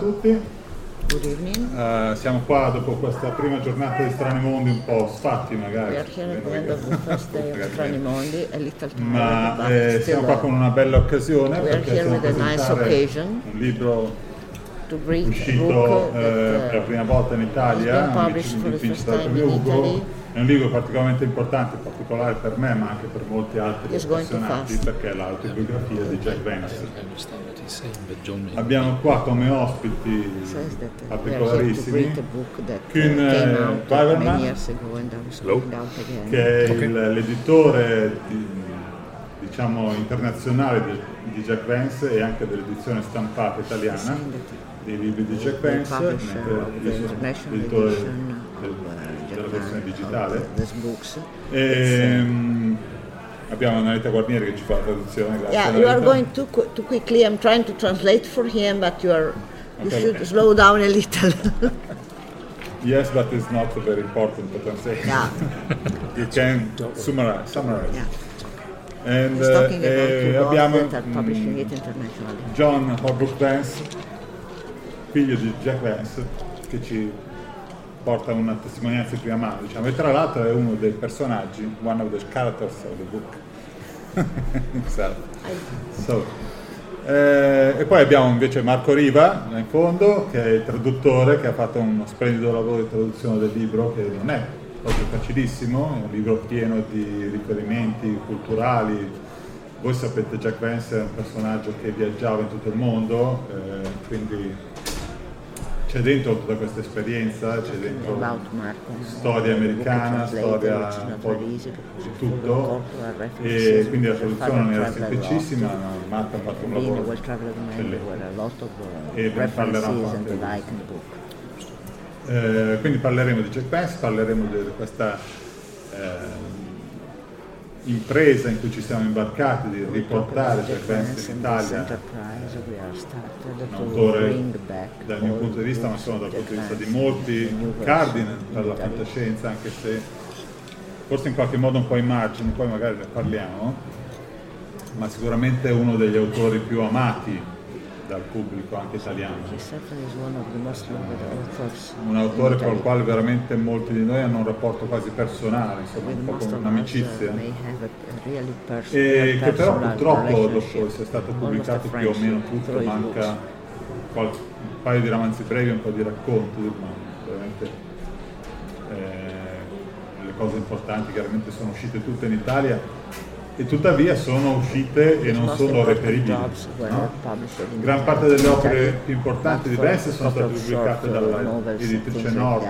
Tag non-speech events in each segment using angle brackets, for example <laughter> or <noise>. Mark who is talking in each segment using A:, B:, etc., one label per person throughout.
A: Tutti.
B: Good evening.
A: Eh, siamo qua dopo questa prima giornata di Strani Mondi, un po' sfatti magari. <laughs> Ma eh, siamo qua con
B: uh,
A: una bella occasione
B: We are
A: perché stiamo
B: nice
A: presentare
B: occasion.
A: un libro uscito eh,
B: that
A: per la
B: uh,
A: prima volta in Italia,
B: first
A: da Ugo. È un libro particolarmente importante, particolare per me, ma anche per molti altri appassionati, perché è l'autobiografia di Jack Vance. Abbiamo qua come ospiti particolarissimi.
B: A uh,
A: Kuhn, eh, Weiberman. che è. Il- l'editore di- diciamo internazionale di, di Jack Vance e anche dell'edizione stampata italiana dei libri di Jack Vance, l'editore
B: Jack
A: della versione digitale. E, abbiamo Annalita Guarnieri che ci fa la traduzione. Grazie,
B: Yeah, you are going too, too quickly. I'm trying to translate for him, but you are you
A: Okay.
B: should slow down a little. <laughs>
A: Yes, but it's not very important to translate.
B: yeah, <laughs>
A: You can summarize. summarize.
B: yeah.
A: And,
B: He's
A: eh, abbiamo mm. John Holbrook Vance, figlio di Jack Vance, che ci porta una testimonianza di prima mano, diciamo, e tra l'altro è uno dei personaggi, one of the characters of the book. <laughs> himself. So, eh, e poi abbiamo invece Marco Riva, là in fondo, che è il traduttore, che ha fatto uno splendido lavoro di traduzione del libro, che non è proprio facilissimo, è un libro pieno di riferimenti culturali. Voi sapete Jack Vance è un personaggio che viaggiava in tutto il mondo, eh, quindi c'è dentro tutta questa esperienza, c'è dentro storia americana, storia un po' di tutto. E quindi la traduzione non era semplicissima, ma Marco ha fatto un lavoro E ne
B: the
A: anche. Eh, quindi parleremo di Jack Vance, parleremo di questa eh, impresa in cui ci siamo imbarcati di riportare Vance in Italia, un
B: to
A: autore dal mio punto di vista, ma sono dal punto di vista di molti cardine per la fantascienza, anche se forse in qualche modo un po' ai margini, poi magari ne parliamo, ma sicuramente è uno degli autori più amati dal pubblico anche italiano. Un autore
B: Italy.
A: col quale veramente molti di noi hanno un rapporto quasi personale, insomma, un po' come un'amicizia. E che però purtroppo dopo sia stato pubblicato più o meno tutto, manca
B: books.
A: qual- un paio di romanzi brevi e un po' di racconti, ma veramente eh, le cose importanti chiaramente sono uscite tutte in Italia e tuttavia sono uscite e non sono reperibili. no?
B: in
A: Gran parte delle opere più importanti di Vance sono state pubblicate
B: short, uh,
A: dalla
B: novels and
A: editrice
B: things
A: Nord.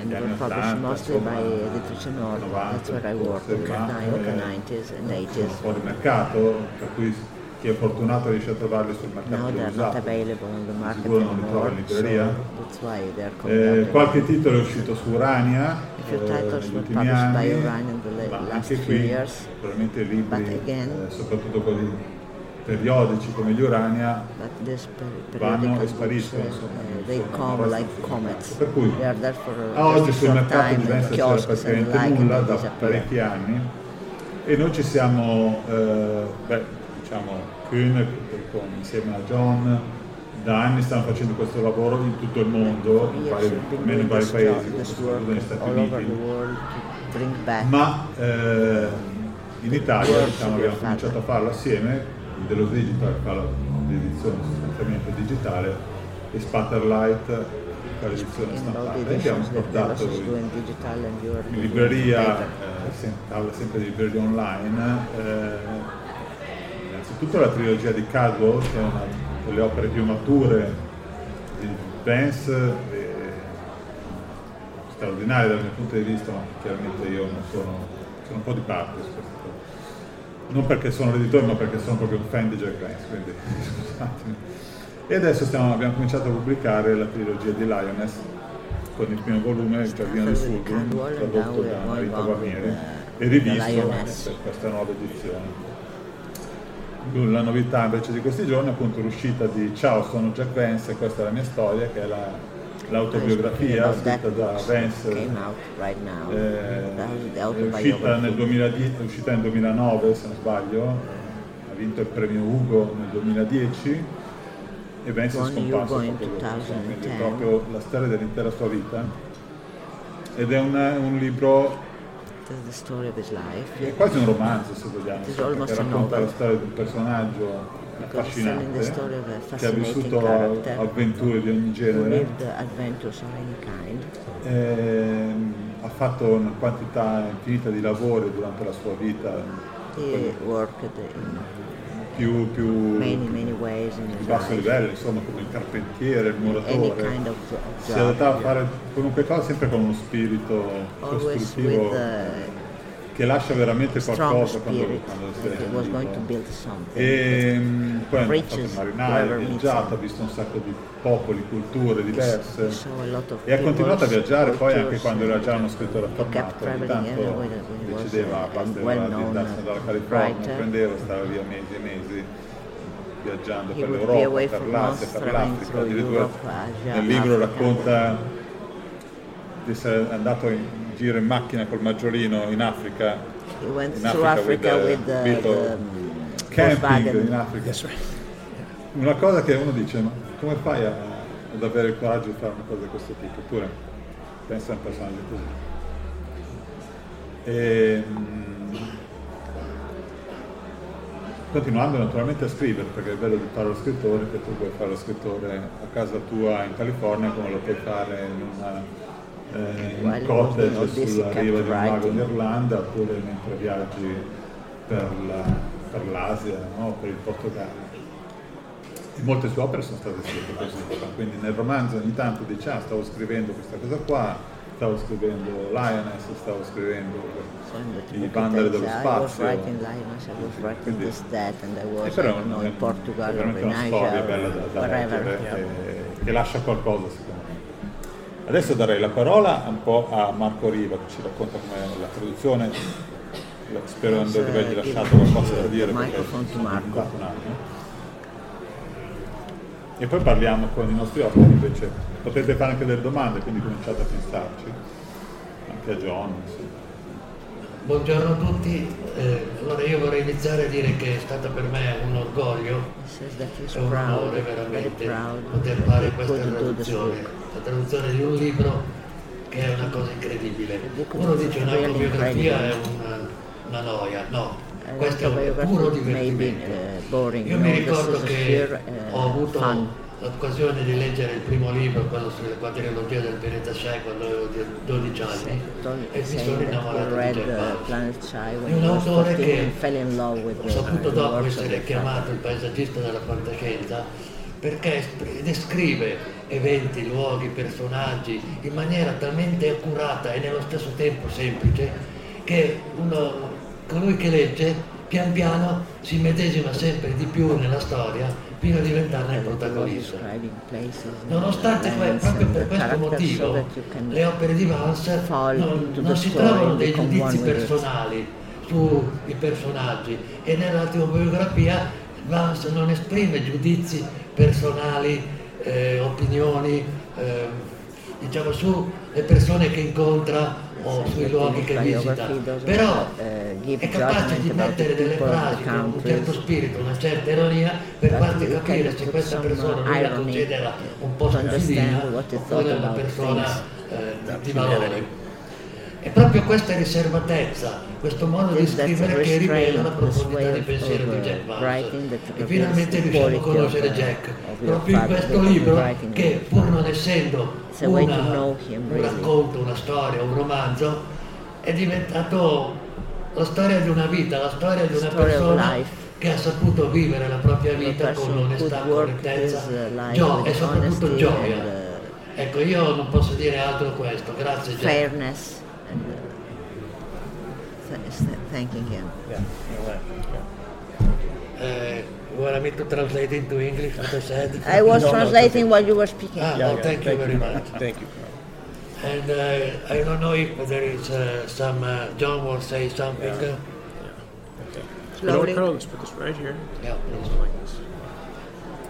B: And were published
A: 80,
B: mostly by Editrice Nord.
A: 90,
B: That's where I worked in the
A: forse, ma,
B: 90s
A: eh,
B: and 80s and
A: sono
B: 80s.
A: fuori mercato, per cui chi è fortunato riesce a trovarli sul mercato
B: not
A: usato. Sicuro non li trova in libreria.
B: so
A: Eh, qualche titolo è uscito su Urania
B: few
A: eh,
B: titles were published by Urania in the last
A: anche
B: few
A: qui
B: years.
A: libri,
B: But again-
A: eh, soprattutto quelli periodici come gli Urania, vanno e spariscono,
B: uh,
A: insomma,
B: like comets.
A: Per cui a oggi
B: just a
A: sul mercato di Venezia c'era praticamente nulla da parecchi anni e noi ci siamo, eh, beh, diciamo, Kuhn insieme a John da anni stanno facendo questo lavoro in tutto il mondo, in vari, almeno in vari paesi, soprattutto negli Stati Uniti. Ma eh, in Italia diciamo, abbiamo cominciato a farlo assieme, dello digital fa l'edizione sostanzialmente digitale e Spatterlight fa l'edizione stampata. e abbiamo portato in libreria, eh, sem- parla sempre di libreria online, eh, innanzitutto la trilogia di Cadwell che è una delle opere più mature di Vance, e straordinaria dal mio punto di vista, ma chiaramente io non sono, sono un po' di parte su queste cose. Non perché sono l'editore, ma perché sono proprio un fan di Jack Vance, quindi scusatemi. E adesso stiamo- abbiamo cominciato a pubblicare la trilogia di Lioness con il primo volume, Il giardino di
B: with
A: Fulgrim, tradotto da
B: with,
A: Guarnieri
B: uh,
A: e rivisto per questa nuova edizione. La novità invece di questi giorni è appunto l'uscita di Ciao, sono Jack Vance e questa è la mia storia, che è la- l'autobiografia scritta da Vance.
B: right
A: eh, è uscita nel
B: autobiography.
A: 2010, è uscita nel 2009 se non sbaglio, ha vinto il premio Ugo nel 2010 e Vance è scomparso
B: Hugo
A: quindi è
B: 2010.
A: proprio la storia dell'intera sua vita ed è un, un libro
B: the story of his life.
A: è quasi un romanzo se vogliamo, perché racconta la storia di un personaggio affascinante che ha vissuto avventure di ogni genere,
B: kind.
A: ehm, ha fatto una quantità infinita di lavori durante la sua vita,
B: He worked in
A: più, più
B: many, many ways his
A: basso livello, insomma come il carpentiere, il muratore.
B: kind of
A: Si adattava a fare qualunque cosa sempre con uno spirito
B: Always
A: costruttivo che lascia veramente qualcosa quando, quando. E mm, poi ha fatto marinaio, ha viaggiato, ha visto un sacco di popoli, culture diverse. e ha continuato a viaggiare poi anche quando era già uno scrittore affermato, ogni tanto decideva
B: a-
A: basta di andarsene dalla California, prendeva, stava via mesi e mesi viaggiando per l'Europa, per l'Asia, per l'Africa, addirittura nel libro racconta di essere andato in giro in macchina col maggiolino in Africa
B: He went
A: in
B: through
A: Africa
B: Africa
A: with
B: with
A: the
B: the, the um,
A: camping in. Africa. Una cosa che uno dice, ma come fai a- ad avere il coraggio di fare una cosa di questo tipo? Eppure pensa a un personaggio così. E, mm, continuando naturalmente a scrivere, perché è bello di fare lo scrittore, che tu puoi fare lo scrittore a casa tua in California come lo puoi fare in, una, eh, in cottage sulla riva di un lago
B: writing.
A: d'Irlanda oppure mentre viaggi per, la- per l'Asia no? per il Portogallo. E molte sue opere sono state scritte così, quindi nel romanzo ogni tanto dice ah stavo scrivendo questa cosa qua, stavo scrivendo Lioness, stavo scrivendo
B: in
A: i
B: it
A: dello
B: tells, I was
A: spazio.
B: writing Linus, I was writing
A: Quindi-
B: this, that, and I
A: E
B: was,
A: però
B: know,
A: è-
B: in Portugal in
A: una storia bella
B: Asia, wherever.
A: eh, che lascia qualcosa secondo me. Adesso darei la parola un po' a Marco Riva che ci racconta come la traduzione, sperando di avergli
B: uh,
A: lasciato qualcosa da dire perché
B: Marco.
A: un anno. E poi parliamo con i nostri ospiti invece, potete fare anche delle domande, quindi cominciate a pensarci, anche a John. insomma.
C: Buongiorno a tutti, Eh, allora io vorrei iniziare a dire che è stato per me un orgoglio è un onore veramente poter fare questa traduzione. La traduzione di un libro che è una cosa incredibile. Uno dice un'autobiografia è una, una noia, no,
B: Uh,
C: questo è un puro divertimento.
B: boring,
C: Io mi ricordo che
B: uh,
C: ho avuto l'occasione di leggere il primo libro, quello sulla quadrilogia del pianeta Shai quando avevo 12 anni e mi sono innamorato di Jack È un autore
B: 14
C: che ho saputo dopo essere chiamato il paesaggista della fantascienza perché descrive eventi, luoghi, personaggi in maniera talmente accurata e nello stesso tempo semplice che uno, colui che legge pian piano si medesima sempre di più nella storia fino a diventarne il protagonista. Nonostante proprio per questo motivo le opere di Vance non, non si trovano dei giudizi personali sui personaggi e nell'autobiografia Vance non esprime giudizi personali, eh, opinioni, eh, diciamo sulle persone che incontra o sui luoghi che visita, però è capace di mettere delle frasi con un certo spirito, una certa ironia per farti capire se questa persona lui la considera un po' scarsina oppure una persona eh, di valore. È proprio questa riservatezza, questo modo di scrivere che rivela la profondità di pensiero di Jack Vance. E finalmente riusciamo a conoscere Jack, proprio in questo libro che pur non essendo una, un racconto, una storia, un romanzo, è diventato la storia di una vita, la storia di una persona che ha saputo vivere la propria vita con onestà, correttezza, gio- e soprattutto gioia. Ecco, io non posso dire altro questo, grazie Jack.
B: Fairness. And, uh, th- th- thanking him.
D: Yeah. yeah.
C: Uh, you want me to translate into English what I said? <laughs>
B: I was
D: No, no,
B: translating
D: okay.
B: while you were speaking.
C: Ah,
D: Yeah,
C: oh,
D: yeah.
C: thank you very much. <laughs>
D: Thank you.
C: And uh, I don't know if there is uh, some, uh, John will say something.
D: Yeah.
C: Uh,
D: Okay. You know
B: Slowly.
D: what, Carl? Let's put this right here.
C: yeah, please.
D: Like this.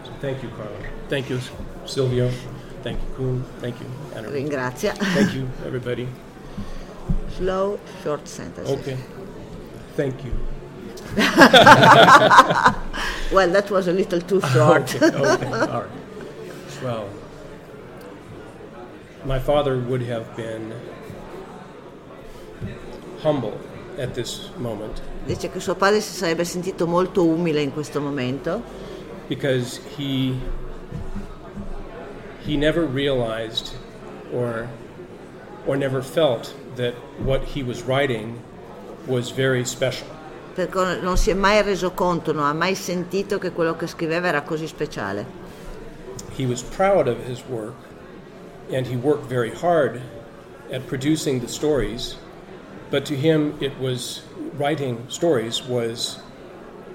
D: So thank you, Carla. Thank you, Silvio. Thank you, Kuhn. Thank you, Anna.
B: Ringrazia.
D: Thank you, <laughs> everybody.
B: Slow, short sentences.
D: Okay. Thank you. <laughs>
B: Well, that was a little too <laughs> short.
D: Okay, okay, all right. Well, my father would have been humble at this moment
B: Dice che suo padre si sarebbe sentito molto umile in questo momento
D: because he he never realized or or never felt that what he was writing was very special.
B: perché non si è mai reso conto, non ha mai sentito che quello che scriveva era così speciale.
D: He was proud of his work and he worked very hard at producing the stories, but to him it was writing stories was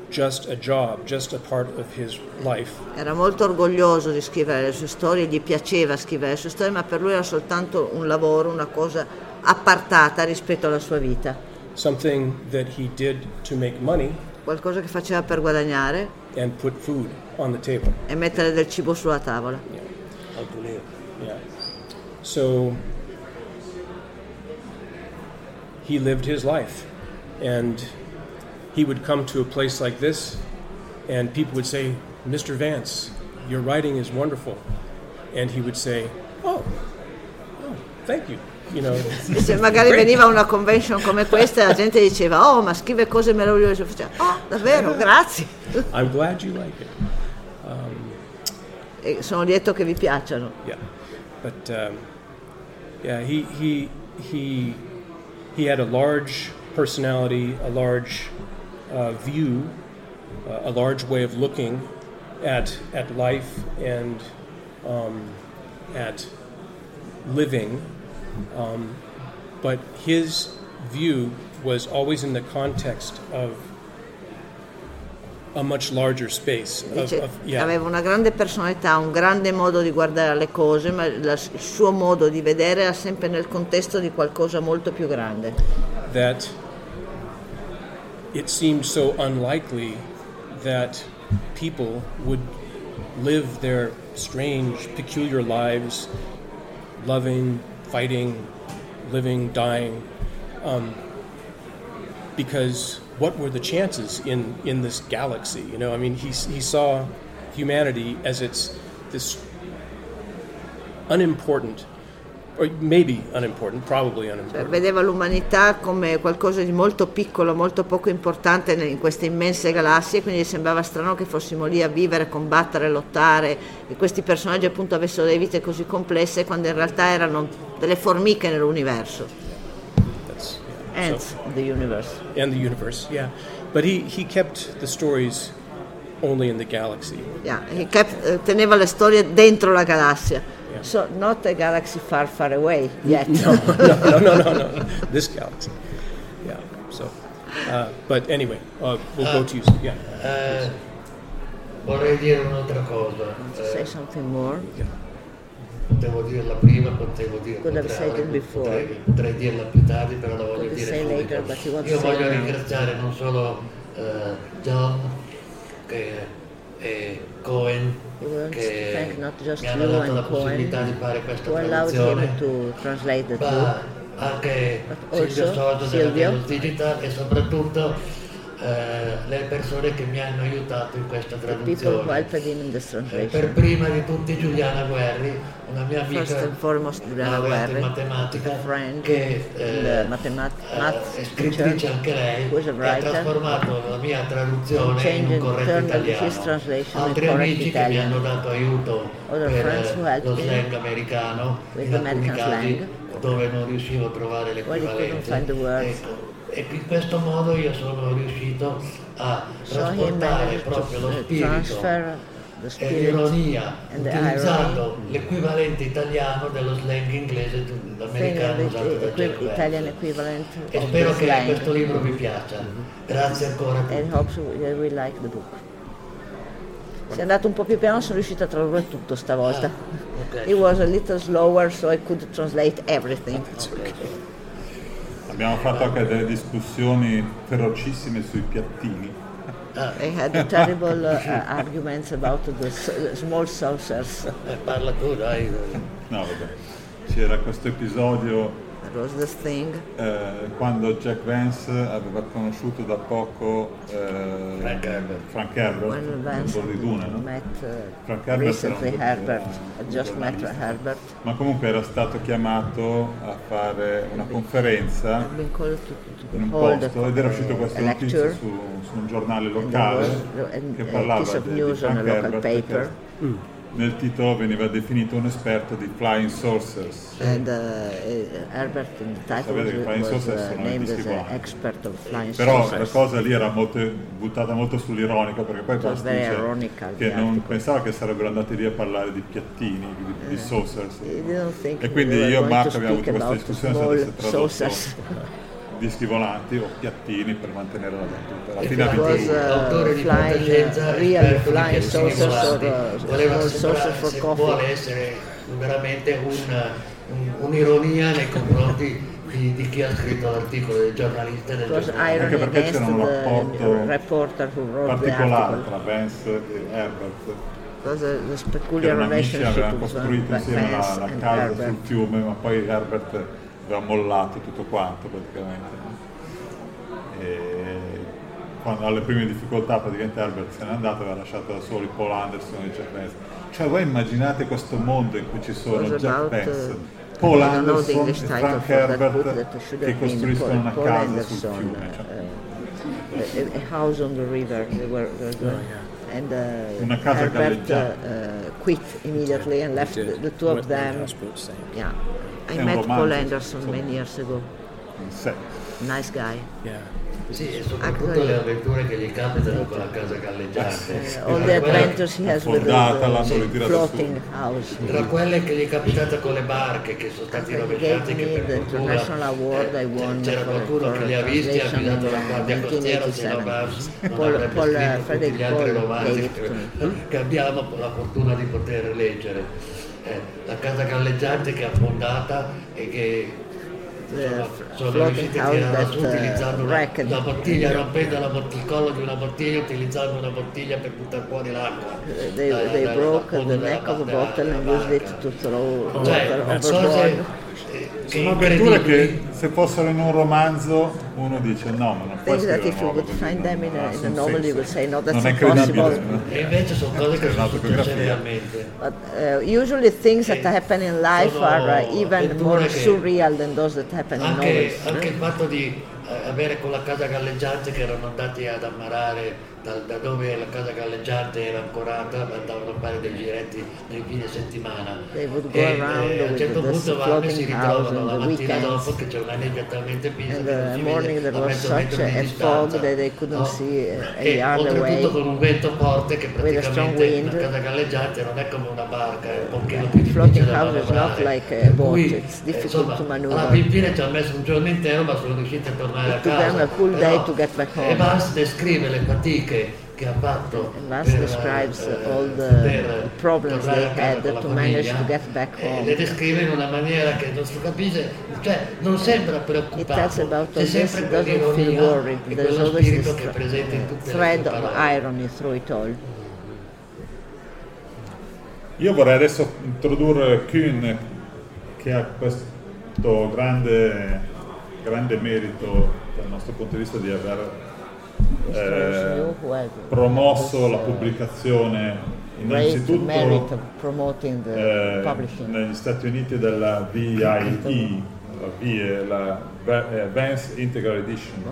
D: just a job, just a part of his life.
B: Era molto orgoglioso di scrivere le sue storie, gli piaceva scrivere le sue storie, ma per lui era soltanto un lavoro, una cosa appartata rispetto alla sua vita,
D: Something that he did to make money
B: qualcosa che faceva per guadagnare
D: and put food on the table.
B: e mettere del cibo sulla tavola.
C: Live.
D: Yeah. So he lived his life. And he would come to a place like this, and people would say, Mr. Vance, your writing is wonderful. And he would say, Oh, oh thank you. You know,
B: Dice, magari veniva una convention come questa e la gente diceva, oh, ma scrive cose meravigliose. Faceva, oh, davvero, grazie.
D: I'm glad you like it.
B: E sono lieto che vi piacciono.
D: Yeah, but um, yeah, he he he he had a large personality, a large uh, view, uh, a large way of looking at at life and um, at living, um, but his view was always in the context of a much larger space. Of,
B: Dice,
D: of, yeah.
B: aveva una grande personalità, un grande modo di guardare alle cose, ma la- il suo modo di vedere era sempre nel contesto di qualcosa molto più grande.
D: that it seemed so unlikely that people would live their strange, peculiar lives, loving, fighting, living, dying, um, because what were the chances in, in this galaxy? You know, I mean, he, he saw humanity as it's this unimportant, or maybe unimportant, probably
B: Cioè,
D: unimportant.
B: vedeva l'umanità come qualcosa di molto piccolo, molto poco importante in queste immense galassie, quindi gli sembrava strano che fossimo lì a vivere, combattere, lottare, e questi personaggi appunto avessero delle vite così complesse quando in realtà erano delle formiche nell'universo.
D: Yeah.
B: Ants
D: So-
B: the universe.
D: and the universe, yeah. But he, he kept the stories only in the galaxy.
B: Yeah, he kept- eh, teneva le storie dentro la galassia.
D: Yeah.
B: So not a galaxy far far away yet. <laughs>
D: No, no, no, no, no, no. This galaxy. Yeah. So Uh, but anyway, uh, we'll go to you. Yeah.
C: Eh, vorrei dire un'altra cosa.
B: Say something more.
C: Potevo dirla prima, potevo dirla
B: Could have said it before.
C: potrei, potrei dirla più tardi, però la voglio
B: Could
C: dire
B: later,
C: Io voglio ringraziare non solo eh, John che, e Cohen che mi hanno dato la possibilità
B: Cohen,
C: di fare questa traduzione. ma anche Silvio Soto della. Venus Digital e soprattutto eh, le persone che mi hanno aiutato in questa traduzione. Eh, Per prima di tutti Giuliana Guerri, una mia amica
B: First and foremost, Giuliana Guerri,
C: matematica,
B: friend
C: che eh, eh,
B: math
C: è scrittrice
B: teacher,
C: anche lei, ha trasformato la mia traduzione in un corretto italiano. Altri amici che mi
B: Italian.
C: hanno dato aiuto
B: Other
C: per eh, lo slang americano, in alcuni casi
B: slang.
C: dove non riuscivo a trovare l'equivalente. Ecco, e in questo modo io sono riuscito a trasportare proprio lo
B: to
C: spirito e l'ironia utilizzando l'equivalente italiano dello slang inglese americano usato da
B: Italian
C: E spero che questo libro vi piaccia. Grazie ancora a tutti.
B: Se è andato un po' più piano sono riuscita a tradurre tutto stavolta.
C: Ah, ok.
B: It was a little slower so I could translate everything.
A: Abbiamo fatto anche delle discussioni ferocissime sui piattini.
B: They had terrible uh, arguments about the small saucers.
C: Eh, parla tu, dai.
A: No, vabbè. C'era questo episodio
B: Was the thing.
A: eh, quando Jack Vance aveva conosciuto da poco eh,
C: Frank Herbert.
A: Frank Herbert, un di no?
B: met uh,
A: Frank Herbert un-
B: Herbert, had just met. Herbert,
A: Ma comunque era stato chiamato a fare una conferenza in un
B: hold
A: posto ed era uscito
B: a,
A: questo notizio
B: lecture
A: su, su un giornale locale
B: was
A: che parlava di, di Frank Herbert nel titolo veniva definito un esperto di flying saucers.
B: and uh, uh, Herbert in the title
A: Sapete che flying saucers
B: uh,
A: sono
B: named as an expert of flying
A: Però la
B: saucers.
A: cosa lì era molto, buttata molto sull'ironico perché poi Prost
B: very
A: dice
B: ironical,
A: che non
B: article.
A: pensava che sarebbero andati lì a parlare di piattini, di, di saucers.
B: He didn't think
A: E quindi io e Marco abbiamo avuto questa discussione se avesse tradotto
B: saucers.
A: Dischi volanti o piattini per mantenere la battuta.
C: E
A: fine ha
C: infatti,
A: vinto
B: was,
A: lui.
B: uh,
C: autore di fantascienza,
B: real flying uh,
C: voleva sembrare se
B: coffee.
C: vuole essere veramente un- un- un'ironia nei confronti di, di chi ha scritto l'articolo del giornalista e del giornale.
B: irony
A: perché c'era un
B: the
A: rapporto
B: the
A: particolare tra Vance e Herbert.
B: It was a, this
A: che
B: peculiar
A: erano amici,
B: relationship
A: avevano costruito insieme la, la casa sul
B: Herbert.
A: fiume, ma poi Herbert aveva mollato tutto quanto praticamente. E quando alle prime difficoltà praticamente Herbert se n'è andato e aveva lasciato da soli Paul Anderson e Jack Vance. Cioè voi immaginate questo mondo in cui ci sono Jack Vance,
B: uh,
A: Paul Anderson e Frank Herbert che costruiscono una
B: Paul
A: casa
B: Anderson,
A: sul fiume.
B: uh,
A: cioè.
B: a, a house on the river. They were, were going. And uh,
A: Una casa
B: Herbert uh, uh, quit immediately and left the, the two of them. Yeah, I met Paul
A: romanzo,
B: Anderson
A: insomma.
B: many years ago. Nice guy.
E: Yeah.
C: Sì, e soprattutto
B: Actually-
C: le avventure che gli capitano con la casa galleggiante.
B: Uh, all the
C: Tra quelle-
B: adventures he has with the, floating house.
C: Tra quelle che gli è capitata con le barche che sono stati rovesciati
B: gave
C: che per
B: the
C: fortuna eh, c'era qualcuno che li ha visti ha affidato la guardia costiera se no
B: 1987.
C: Mars non
B: Paul,
C: avrebbe
B: Paul uh,
C: scritto tutti gli altri
B: Paul
C: romanzi che abbiamo la fortuna di poter leggere Eh, la casa galleggiante che è affondata e che
B: The
C: insomma, sono riusciti a tirarla su utilizzando una, una bottiglia rompendo la bot- il collo di una bottiglia utilizzando una bottiglia per buttare fuori l'acqua.
B: They,
C: Da-
B: they
C: da-
B: broke
C: fondo
B: the neck of a bottle and used it to throw
C: Cioè,
B: water overboard.
C: Eh, che
A: Sono avventure che se fossero in un romanzo uno dice no, ma non puoi
B: Things that
A: scrivere
B: if you would find them in a, in a novel, you would say, no, that's impossible.
A: credibile.
C: E invece sono cose che sono successe realmente.
B: But uh, usually things that
C: Eh,
B: happen in life
C: sono
B: are uh, even more surreal than those that happen in
C: Anche,
B: novels.
C: anche il fatto di eh, avere quella casa galleggiante che erano andati ad ammarare da, da, dove la casa galleggiante era ancorata andavano a fare dei giretti nei fine settimana.
B: E, e a un certo punto vanno
C: si ritrovano la mattina dopo che c'è una nebbia talmente
B: and the morning there was such a fog that they couldn't no? a yard
C: away con un vento forte che praticamente la casa galleggiante non è come una barca è un pochino più
B: difficile da manovrare like boat, cui,
C: insomma, alla fine ci ha messo un giorno intero ma sono riusciti a tornare a casa.
B: a full day to get back home.
C: Evans descrive le fatiche che ha fatto
B: Mas describes eh, all the problems they had to manage to get back
C: home. Eh, le descrive in una maniera che non si capisce, cioè non sembra preoccupato, c'è sempre quell'ironia e quello spirito che è presente in tutte
B: thread
C: le
B: of irony through it all.
A: Io vorrei adesso introdurre Kuhn che ha questo grande, grande merito dal nostro punto di vista di aver eh, promosso la pubblicazione innanzitutto eh, negli Stati Uniti della VIE, la VIE, la eh, Vance Integral Edition,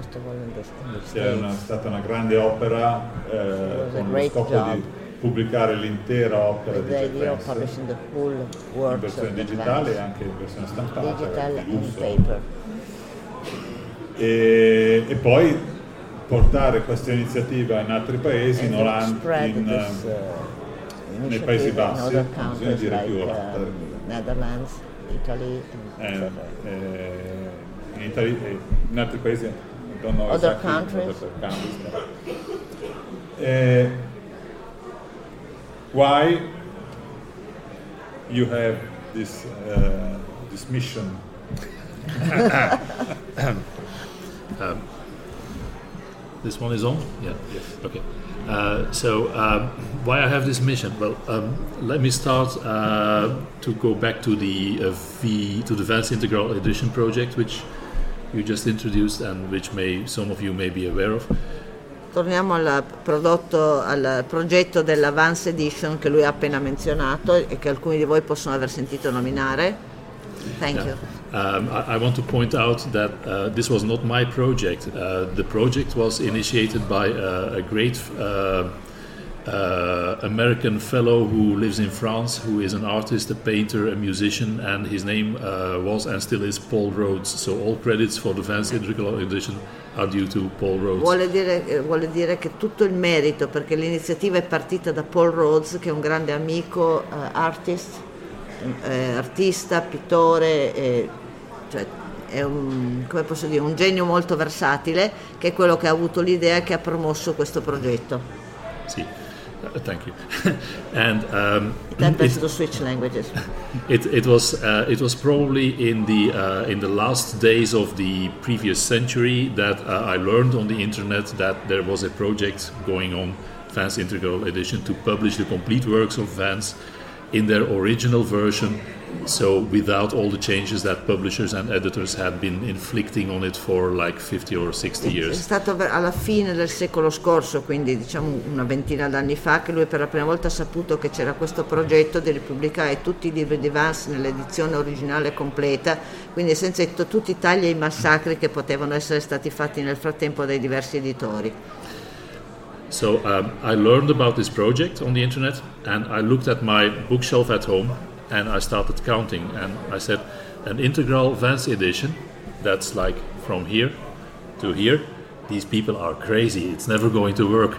A: che è una, stata una grande opera eh, con lo scopo di pubblicare l'intera opera di Jack Vance in versione digitale e anche in versione stampata, e, e poi portare questa iniziativa in altri paesi, in Olanda, in, uh, nei Paesi Bassi, non bisogna dire più Olanda. Um,
B: Netherlands, Italy,
A: eh, eh, in, Italy, eh, in altri paesi, don't know
B: other exactly countries. Other countries
A: eh, why you have this, uh, this mission? <coughs>
E: um, this one is on? Yeah. Yes. Okay. Uh, so um, why I have this mission? Well, um, let me start uh, to go back to the uh, V to the Vance Integral Edition project, which you just introduced and which may some of you may be aware of.
B: Torniamo al, prodotto, al progetto della Vance Edition che lui ha appena menzionato e che alcuni di voi possono aver sentito nominare. Thank yeah. you.
E: Um, I, I, want to point out that uh, this was not my project. Uh, the project was initiated by uh, a great uh, uh, American fellow who lives in France, who is an artist, a painter, a musician, and his name uh, was and still is Paul Rhodes. So all credits for the Vance Integral Edition are due to Paul Rhodes.
B: Vuole dire, eh, vuole dire, che tutto il merito, perché l'iniziativa è partita da Paul Rhodes, che è un grande amico, artist eh, artista, pittore, eh, cioè è un, dire, un, genio molto versatile che è quello che ha avuto l'idea e che ha promosso questo progetto.
E: Sì. Uh, thank you. <laughs> and um,
B: that it, to switch languages. <laughs>
E: It, it was uh, it was probably in the uh, in the last days of the previous century that uh, I learned on the internet that there was a project going on, Vance Integral Edition, to publish the complete works of Vance in their original version, so without all the changes that publishers and editors had been inflicting on it for like 50 or 60 years.
B: È stato alla fine del secolo scorso, quindi diciamo una ventina d'anni fa, che lui per la prima volta ha saputo che c'era questo progetto di ripubblicare tutti i libri di Vance nell'edizione originale completa, quindi senza tutti i tagli e i massacri che potevano essere stati fatti nel frattempo dai diversi editori.
E: So um, I learned about this project on the internet and I looked at my bookshelf at home and I started counting and I said an integral Vance edition that's like from here to here. These people are crazy. It's never going to work.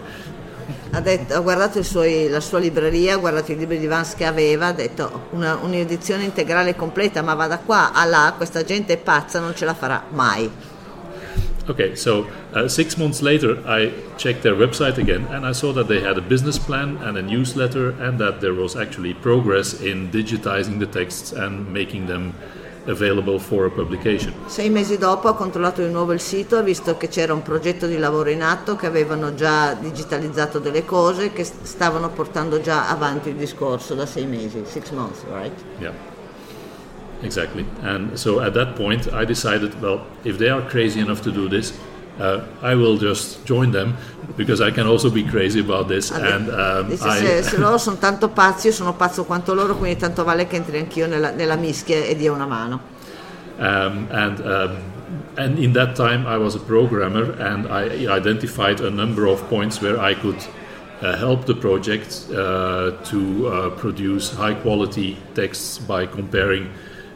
B: Ha, detto, ha guardato suoi, la sua libreria, ha guardato i libri di Vance che aveva, ha detto una, un'edizione integrale completa, ma va da qua a là, questa gente è pazza, non ce la farà mai.
E: Okay, so uh, six months later, I checked their website again and I saw that they had a business plan and a newsletter and that there was actually progress in digitizing the texts and making them available for a publication.
B: Sei mesi dopo ho controllato di nuovo il sito, ho visto che c'era un progetto di lavoro in atto, che avevano già digitalizzato delle cose, che stavano portando già avanti il discorso da sei mesi, six months, right?
E: Yeah. Exactly. And so at that point, I decided, well, if they are crazy enough to do this, uh, I will just join them because I can also be crazy about this. And, um,
B: Dice, I... se, <laughs> se, loro sono tanto pazzi, io sono pazzo quanto loro, quindi tanto vale che entri anch'io nella, nella mischia e dia una mano.
E: Um, and um, and in that time, I was a programmer, and I identified a number of points where I could uh, help the project uh, to uh, produce high quality texts by comparing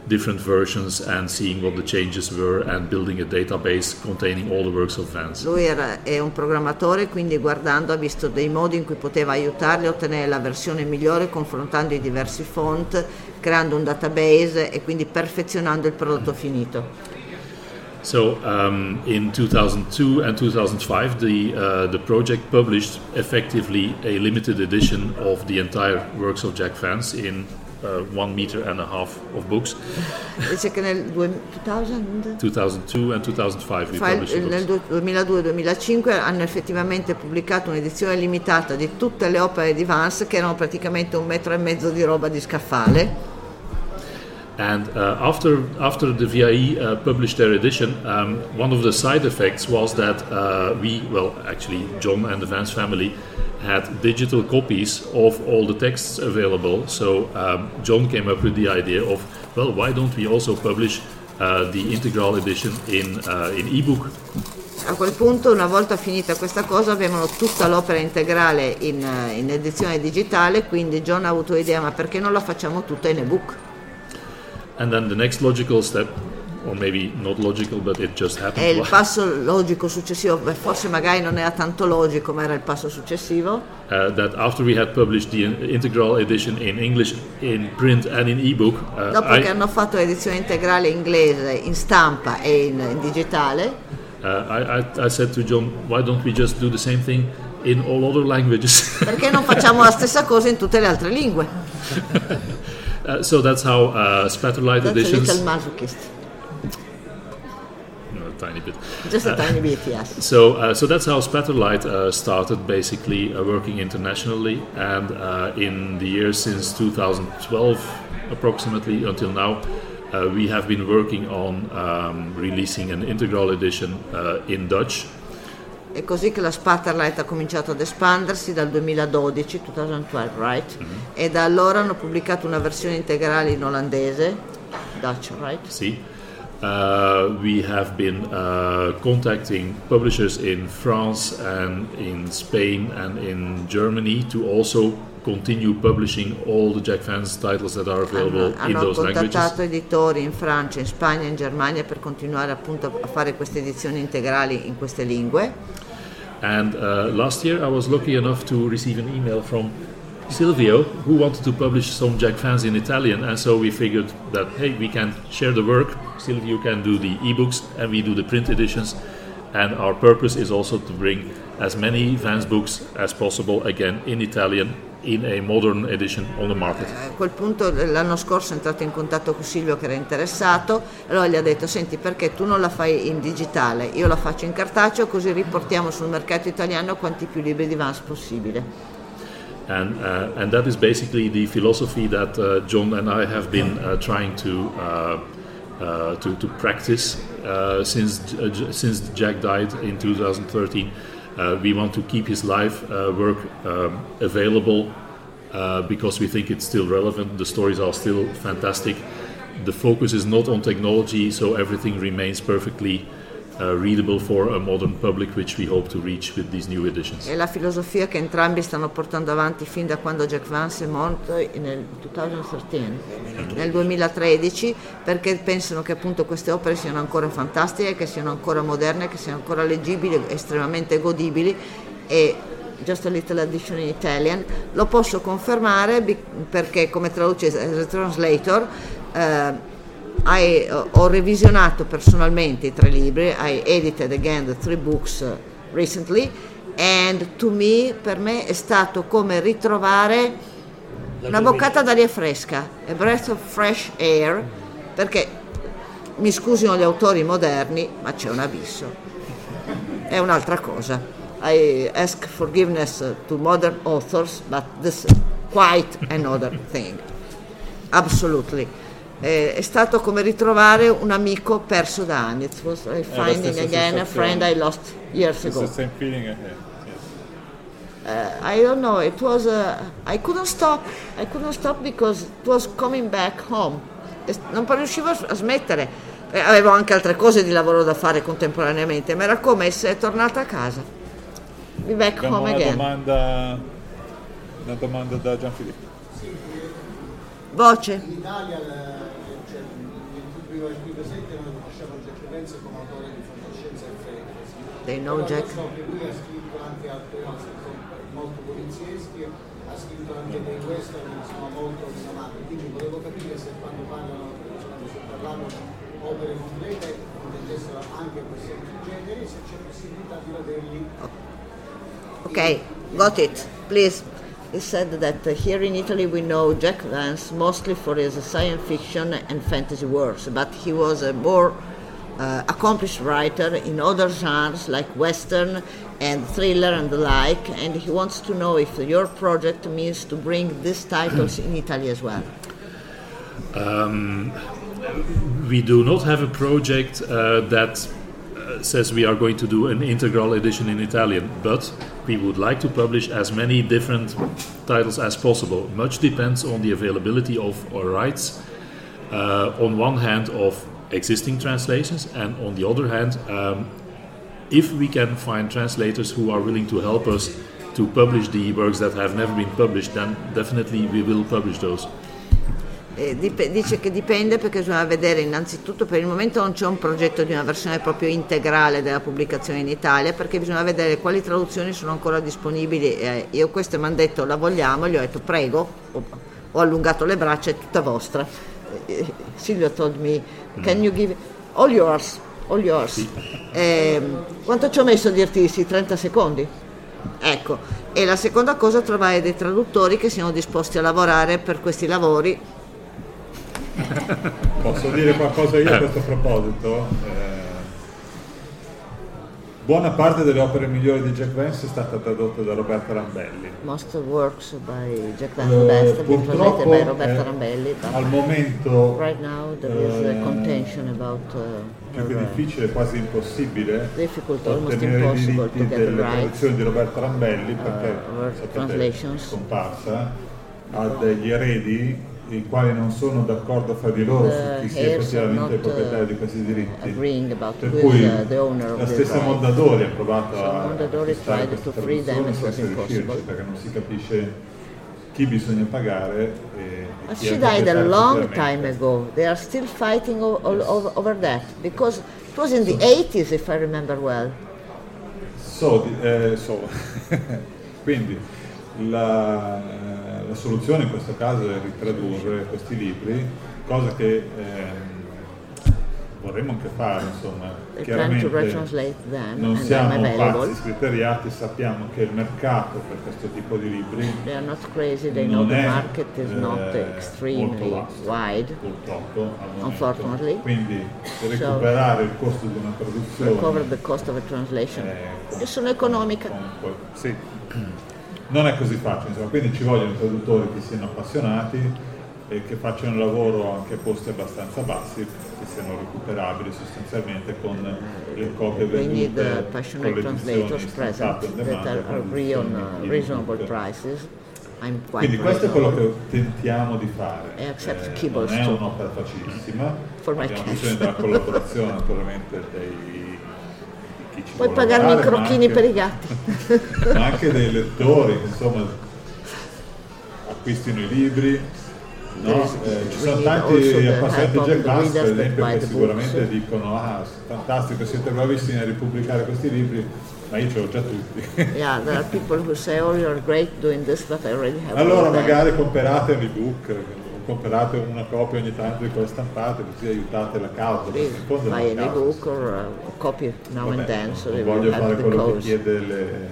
E: different versions and seeing what the changes were and building a database containing all the works of Vance.
B: Lui era, è un programmatore, quindi guardando ha visto dei modi in cui poteva aiutarli a ottenere la versione migliore confrontando i diversi font, creando un database e quindi perfezionando il prodotto finito.
E: So um, in 2002 and 2005, the uh, the project published effectively a limited edition of the entire works of Jack Vance in uh, one meter and a half of books.
B: Dice che nel 2000...
E: 2002 and 2005 we published
B: Nel 2002-2005 hanno effettivamente pubblicato un'edizione limitata di tutte le opere di Vance che erano praticamente un metro e mezzo di roba di scaffale.
E: And uh, after after the VIE uh, published their edition, um, one of the side effects was that uh, we, well, actually, John and the Vance family had digital copies of all the texts available. So um, John came up with the idea of, well, why don't we also publish uh, the integral edition in, uh, in ebook?
B: A quel punto, una volta finita questa cosa, avevano tutta l'opera integrale in, uh, in edizione digitale, quindi John ha avuto l'idea, ma perché non la facciamo tutta in ebook?
E: And then the next logical step or maybe not logical, but it just happened.
B: È il passo logico successivo, forse magari non era tanto logico, ma era il passo successivo.
E: Uh, that after we had published the integral edition in English, in print and in ebook.
B: Uh, Dopo I, che hanno fatto l'edizione integrale inglese in stampa e in, in digitale.
E: Uh, I, I, I said to John, why don't we just do the same thing in all other languages?
B: Perché non facciamo la <laughs> stessa cosa in tutte le altre lingue? <laughs>
E: uh, so that's how uh, Spatterlight
B: that's
E: editions.
B: A little masochist No, a
E: tiny bit.
B: Just a uh, tiny bit, yes. <laughs>
E: So, uh, so that's how Spatterlight uh, started, basically uh, working internationally, and uh, in the years since 2012, approximately until now, uh, we have been working on um, releasing an integral edition in Dutch.
B: È così che la Spatterlight ha cominciato ad espandersi dal 2012, 2012, right? Mm-hmm. E da allora hanno pubblicato una versione integrale in olandese, Dutch, right?
E: Sì. Uh, we have been uh, contacting publishers in France and in Spain and in Germany to also continue publishing all the Jack Vance titles that are available
B: hanno,
E: in
B: hanno
E: those languages.
B: Hanno contattato editori in Francia, in Spagna in Germania per continuare appunto a fare queste edizioni integrali in queste lingue.
E: And uh, last year I was lucky enough to receive an email from Silvio, who wanted to publish some Jack fans in Italian, and so we figured that hey, we can share the work. Silvio can do the ebooks, and we do the print editions. And our purpose is also to bring as many Vans books as possible again in Italian in a modern edition on the market.
B: A quel punto l'anno scorso è entrato in contatto con Silvio che era interessato, allora gli ha detto senti perché tu non la fai in digitale, io la faccio in cartaceo così riportiamo sul mercato italiano quanti più libri di Vans possibile.
E: and uh, and that is basically the philosophy that uh, John and I have been uh, trying to. Uh, uh, to, to practice uh, since since Jack died in 2013, we want to keep his life work um, available because we think it's still relevant. The stories are still fantastic. The focus is not on technology, so everything remains perfectly uh, readable for a modern public which we hope to reach with these new editions.
B: È la filosofia che entrambi stanno portando avanti fin da quando Jack Vance è morto nel 2013, nel 2013 perché pensano che appunto queste opere siano ancora fantastiche, che siano ancora moderne, che siano ancora leggibili, estremamente godibili e Just a Little Addition in Italian, lo posso confermare perché come traduce translator eh, I, uh, ho revisionato personalmente i tre libri, I edited again the three books uh, recently and to me, per me è stato come ritrovare una boccata d'aria fresca, a breath of fresh air, perché mi scusino gli autori moderni, ma c'è un abisso. È un'altra cosa. I ask forgiveness to modern authors, but this is quite another thing. Absolutely eh, è stato come ritrovare un amico perso da anni. It was like finding again a friend I lost years ago.
A: It's the same feeling I had.
B: Uh, I don't know. It was. Uh, I couldn't stop. I couldn't stop because it was coming back home. Non riuscivo a smettere. E avevo anche altre cose di lavoro da fare contemporaneamente, ma era come essere tornata a casa. Be back
A: Abbiamo
B: home
A: una
B: again.
A: domanda, una domanda da Gianfilippo.
B: Voce.
F: In Italia, il pubblico qui presente non conosceva Jack Vance come autore di fantascienza e fantasy.
B: They know
F: Però
B: Jack.
F: So che lui ha scritto anche insomma, molto polizieschi, ha scritto anche dei western sono molto rinomati. Quindi volevo capire se quando parlano, si parlano opere complete, intendessero anche questi altri generi, se c'è possibilità di vederli
B: Okay, got it. Please. He said that here in Italy we know Jack Vance mostly for his science fiction and fantasy works, but he was a more uh, accomplished writer in other genres like western and thriller and the like, and he wants to know if your project means to bring these titles in Italy as well.
E: Um, we do not have a project uh, that uh, says we are going to do an integral edition in Italian, but we would like to publish as many different titles as possible. Much depends on the availability of our rights. Uh, on one hand, of existing translations, and on the other hand, um, if we can find translators who are willing to help us to publish the works that have never been published, then definitely we will publish those.
B: Eh, dip- dice che dipende perché bisogna vedere innanzitutto per il momento non c'è un progetto di una versione proprio integrale della pubblicazione in Italia perché bisogna vedere quali traduzioni sono ancora disponibili. Eh, io queste mi hanno detto la vogliamo, gli ho detto prego, ho, ho allungato le braccia, è tutta vostra. Eh, Silvio told me, can you give all yours, all yours. Eh, quanto ci ho messo a dirti sì? 30 secondi? Ecco, e la seconda cosa trovare dei traduttori che siano disposti a lavorare per questi lavori <laughs>
A: Posso dire qualcosa io a questo proposito? Eh, buona parte delle opere migliori di Jack Vance è stata tradotta da Roberta Rambelli.
B: Most works by Jack Van
A: Eh,
B: Best translated
A: purtroppo
B: by Roberta
A: eh,
B: Rambelli,
A: al momento
B: right now there is a
A: eh,
B: contention about uh,
A: più che
B: her, uh,
A: difficile, quasi impossibile
B: Difficult, almost
A: ottenere i
B: impossible
A: diritti delle traduzioni di Roberta Rambelli perché
B: uh,
A: sapete, è scomparsa ha degli eredi i quali non sono d'accordo fra di loro su chi sia effettivamente il
B: uh,
A: proprietario di questi diritti. Per cui
B: uh,
A: la stessa. Mondadori ha provato
B: So
A: a acquistare queste traduzioni senza riuscirci perché non si capisce chi bisogna pagare e, e
B: But
A: chi
B: she died a long time ago. They are still fighting o- o- o- over that because it was in the 80s, if I remember well.
A: So, eh, so. <laughs> Quindi la, la soluzione in questo caso è ritradurre questi libri, cosa che ehm, vorremmo anche fare, insomma.
B: To
A: Chiaramente
B: them
A: non siamo pazzi scriteriati, sappiamo che il mercato per questo tipo di libri
B: crazy,
A: non è
B: market is not
A: eh,
B: extremely
A: molto vasto,
B: wide.
A: purtroppo. Quindi recuperare il costo di una traduzione
B: Recover the cost of a translation.
A: eh,
B: sono economica.
A: comunque, sì. Non è così facile, insomma, quindi ci vogliono traduttori che siano appassionati e che facciano un lavoro anche a costi abbastanza bassi, che siano recuperabili sostanzialmente con le copie
B: We need
A: vendute
B: uh,
A: con
B: passionate translators present that are, agree on uh, reasonable prices.
A: Quindi questo è quello che tentiamo di fare. Eh, non è un'opera facilissima, abbiamo bisogno della collaborazione naturalmente dei chi ci
B: Puoi pagarmi i crocchini
A: anche-
B: per i gatti.
A: ma <laughs> anche dei lettori insomma acquistino i libri. No? Eh, ci sono tanti appassionati Jack Vance, per esempio, che sicuramente
B: books.
A: dicono ah, fantastico, siete bravissimi a ripubblicare questi libri, ma io ce l'ho già tutti. <laughs>
B: yeah, there are people who say, oh, you're great doing this, but I already have all
A: Allora
B: of them."
A: magari comprate un ebook, o comprate una copia ogni tanto di quelle stampate, così aiutate la causa. perché
B: Please
A: in causa.
B: ebook or a copy now
A: Vabbè,
B: and then so
A: non voglio fare quello che
B: cause.
A: chiede le...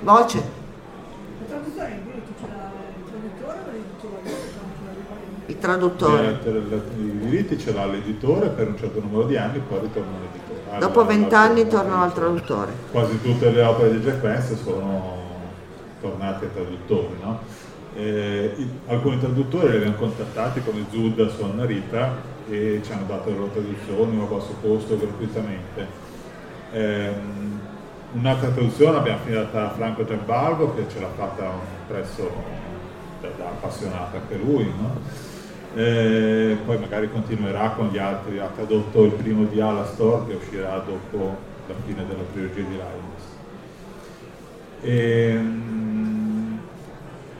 B: Voce. Il traduttore.
A: Eh, I diritti ce l'ha l'editore per un certo numero di anni, poi ritornano all'editore.
B: Dopo vent'anni tornano al traduttore.
A: Quasi tutte le opere di Jack Vance sono tornate ai traduttori, no? Eh, i- alcuni traduttori li abbiamo contattati come Zudas o Narita e ci hanno dato le loro traduzioni a basso costo gratuitamente. Ehm, un'altra traduzione l'abbiamo affidata a Franco Giambalvo che ce l'ha fatta a da, da appassionato anche lui, no? Eh, poi magari continuerà con gli altri, ha tradotto il primo di Alastor che uscirà dopo la fine della trilogia di Linus.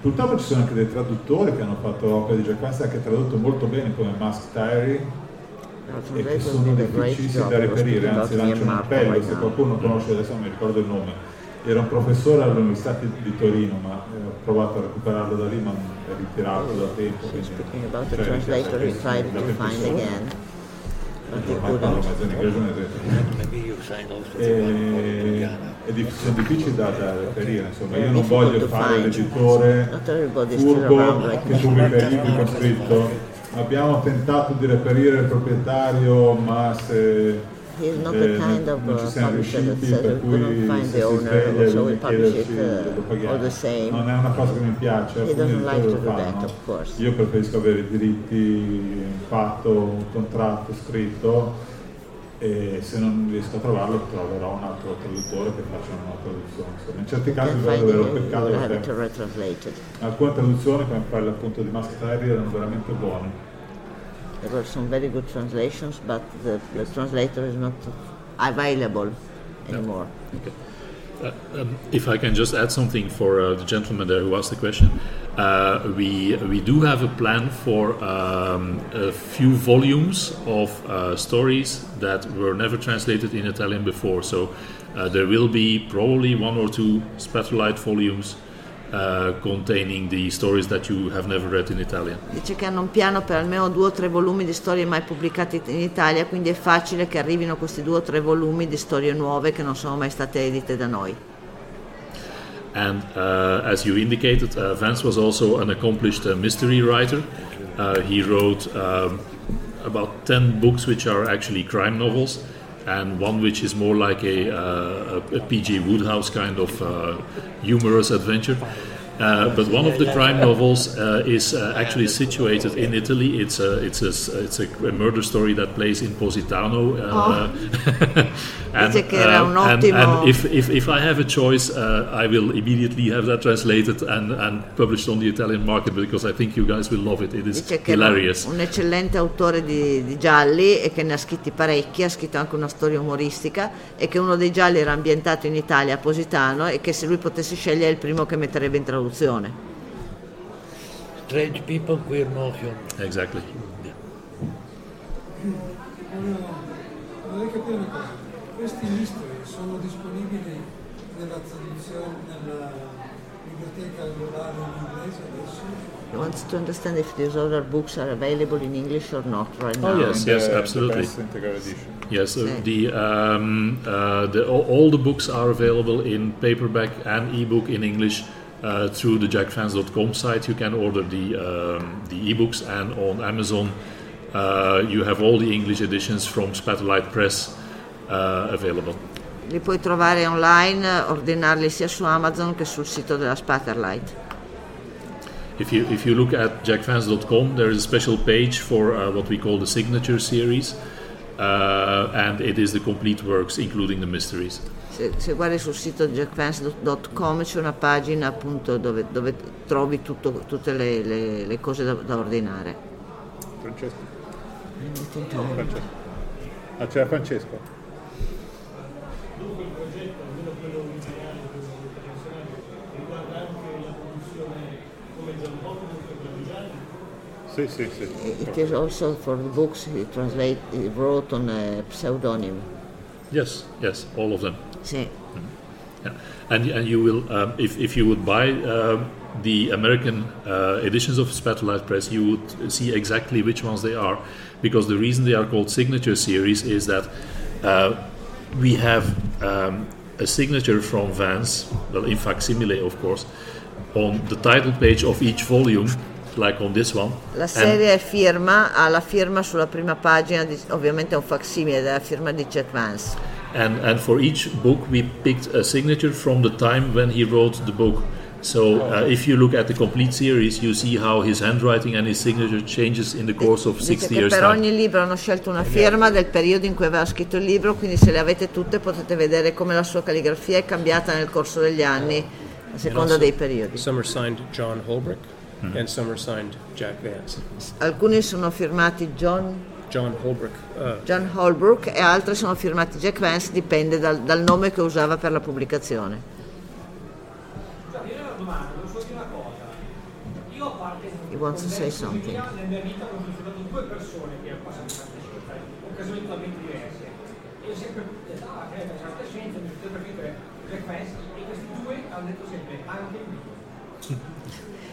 A: Purtroppo ci sono anche dei traduttori che hanno fatto opere di Vance anche tradotto molto bene come Mask Diary e che sono difficili da reperire, anzi lancio un appello, se qualcuno conosce, adesso non mi ricordo il nome, era un professore all'Università di Torino, ma eh, ho provato a recuperarlo da lì, ma è ritirato da tempo. Quindi,
B: cioè, translator, he tried to find again.
A: E, è sono difficili da, da reperire, insomma, io non voglio fare l'editore furbo che pubblica i libri con scritto abbiamo tentato di reperire il proprietario ma se
B: He's not the kind of uh, publisher that says we couldn't find the owner, so we publish it uh, all the same.
A: Non è una cosa che mi piace.
B: He doesn't like to do that, of course.
A: Io preferisco avere i diritti fatto, un contratto scritto e se non riesco a trovarlo troverò un altro traduttore che faccia una traduzione. Insomma, in certi casi è davvero un peccato alcune traduzioni, come quella appunto di Mask erano veramente buone.
B: There were some very good translations, but the, the translator is not available anymore.
E: Okay. Uh, um, if I can just add something for uh, the gentleman there who asked the question, uh, we we do have a plan for um, a few volumes of uh, stories that were never translated in Italian before. So uh, there will be probably one or two Spatterlight volumes uh, containing the stories that you have never read in Italian.
B: Dice che hanno un piano per almeno due o tre volumi di storie mai pubblicate in Italia, quindi è facile che arrivino questi due o tre volumi di storie nuove che non sono mai state edite da noi.
E: And uh, as you indicated, uh, Vance was also an accomplished uh, mystery writer. Uh, he wrote um, about 10 books which are actually crime novels and one which is more like a, uh, a, P.G. Woodhouse kind of uh, humorous adventure. Uh, but one of the crime novels uh, is uh, actually situated in Italy. It's a it's a it's a, murder story that plays in Positano. Uh, oh. <laughs> and, and, and, if, if, if I have a choice, I will immediately have that translated and, and published on the Italian market because I think you guys will love it. It is Dice hilarious.
B: un eccellente autore di, di gialli e che ne ha scritti parecchi. Ha scritto anche una storia umoristica e che uno dei gialli era ambientato in Italia a Positano e che se lui potesse scegliere è il primo che metterebbe in traduzione traduzione.
C: Strange people, queer notion.
E: Exactly.
F: Vorrei capire una cosa, questi mystery sono disponibili nella traduzione, nella biblioteca globale in inglese adesso?
B: He wants to understand if these other books are available in English or not right oh,
E: now. Oh yes, yes, absolutely. Yes, uh, the, um, uh, the all the books are available in paperback and ebook in English uh, through the jackfans.com site. You can order the um, the ebooks, and on Amazon uh, you have all the English editions from Spatterlight Press uh, available.
B: Li puoi trovare online, ordinarli sia su Amazon che sul sito della Spatterlight.
E: If you if you look at jackfans.com, there is a special page for uh, what we call the signature series, uh, and it is the complete works, including the mysteries.
B: Se, se guardi sul sito jackfans.com c'è una pagina appunto dove, dove trovi tutto, tutte le, le, le, cose da, da ordinare.
A: Francesco. Francesco. Ah, c'era Francesco. Dunque il progetto, almeno quello iniziale riguarda anche la produzione come Giampotto Sì, sì, sì.
B: It is also for the books he translate, he wrote on a pseudonym.
E: Yes, yes, all of them.
B: Sì.
E: Yeah. And, and you will, um, if, if you would buy uh, the American uh, editions of Spatterlight Press, you would see exactly which ones they are, because the reason they are called signature series is that uh, we have um, a signature from Vance, well, in facsimile, of course, on the title page of each volume, like on this one.
B: La serie firma, ha la firma sulla prima pagina, di, ovviamente è un facsimile della firma di Jack Vance.
E: And and for each book we picked a signature from the time when he wrote the book so uh, if you look at the complete series you see how his handwriting and his signature changes in the course of 60 years
B: per ogni libro hanno scelto una firma del periodo in cui aveva scritto il libro quindi se le avete tutte potete vedere come la sua calligrafia è cambiata nel corso degli anni a seconda dei periodi
D: some are signed John Holbrook mm-hmm. and some are signed Jack Vance.
B: Alcuni sono firmati John
D: John Holbrook.
B: Uh, John Holbrook e altri sono firmati Jack Vance, dipende dal, dal nome che usava per la pubblicazione. He wants to say something. Nella vita ho conosciuto due persone che hanno passato occasioni totalmente diverse. Io sempre detto, ah, che è scienza, mi sono sempre Jack Vance, e questi due hanno detto sempre anche il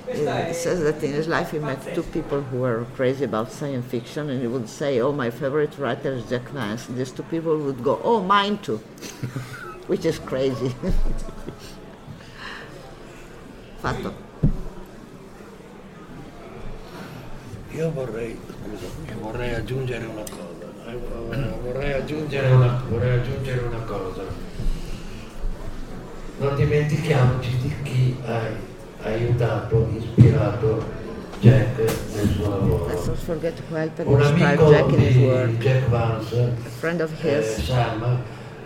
B: mio. He says that in his life he met two people who were crazy about science fiction, and he would say, "Oh, my favorite writer is Jack Vance." These two people would go, "Oh, mine too," <laughs> which is crazy. <laughs> Fatto.
C: Io vorrei, scusa, vorrei aggiungere una cosa. Eh, vorrei aggiungere una, vorrei aggiungere una cosa. Non dimentichiamoci di chi hai aiutato, ispirato Jack nel suo lavoro. Un amico
B: Jack work.
C: Jack Vance, eh, eh, Sam,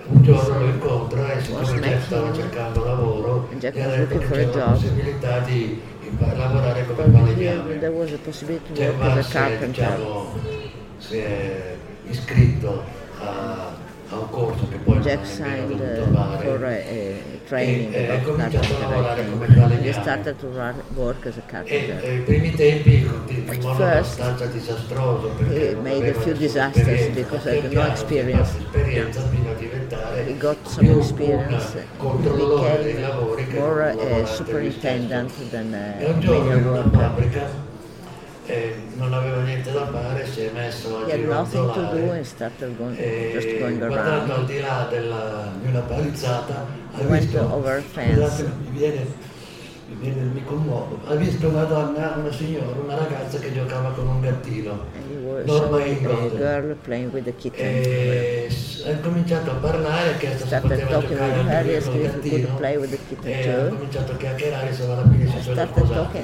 C: un giorno lo incontra e siccome Jack stava cercando lavoro, detto che c'era la possibilità di lavorare come falegname.
B: Work as a carpenter. Diciamo,
C: si è iscritto a a corso che poi
B: Jack signed uh, for a, a training e, about carpentry. He started to run, work as a carpenter.
C: E, tempi in modo
B: he made a few disasters because I had no experience. He got some experience. He became more a superintendent than a menial worker
C: e non aveva niente da fare, si è messo a gironzolare
B: e
C: guardando al di là della, di una palizzata ha visto,
B: scusate,
C: mi viene, mi, mi commuovo, ha visto una donna, una signora, una ragazza che giocava con un gattino. Norma Ingold e ha cominciato a parlare, ha chiesto se poteva giocare anche con il gattino. e ha cominciato a chiacchierare, se alla fine si sono sposati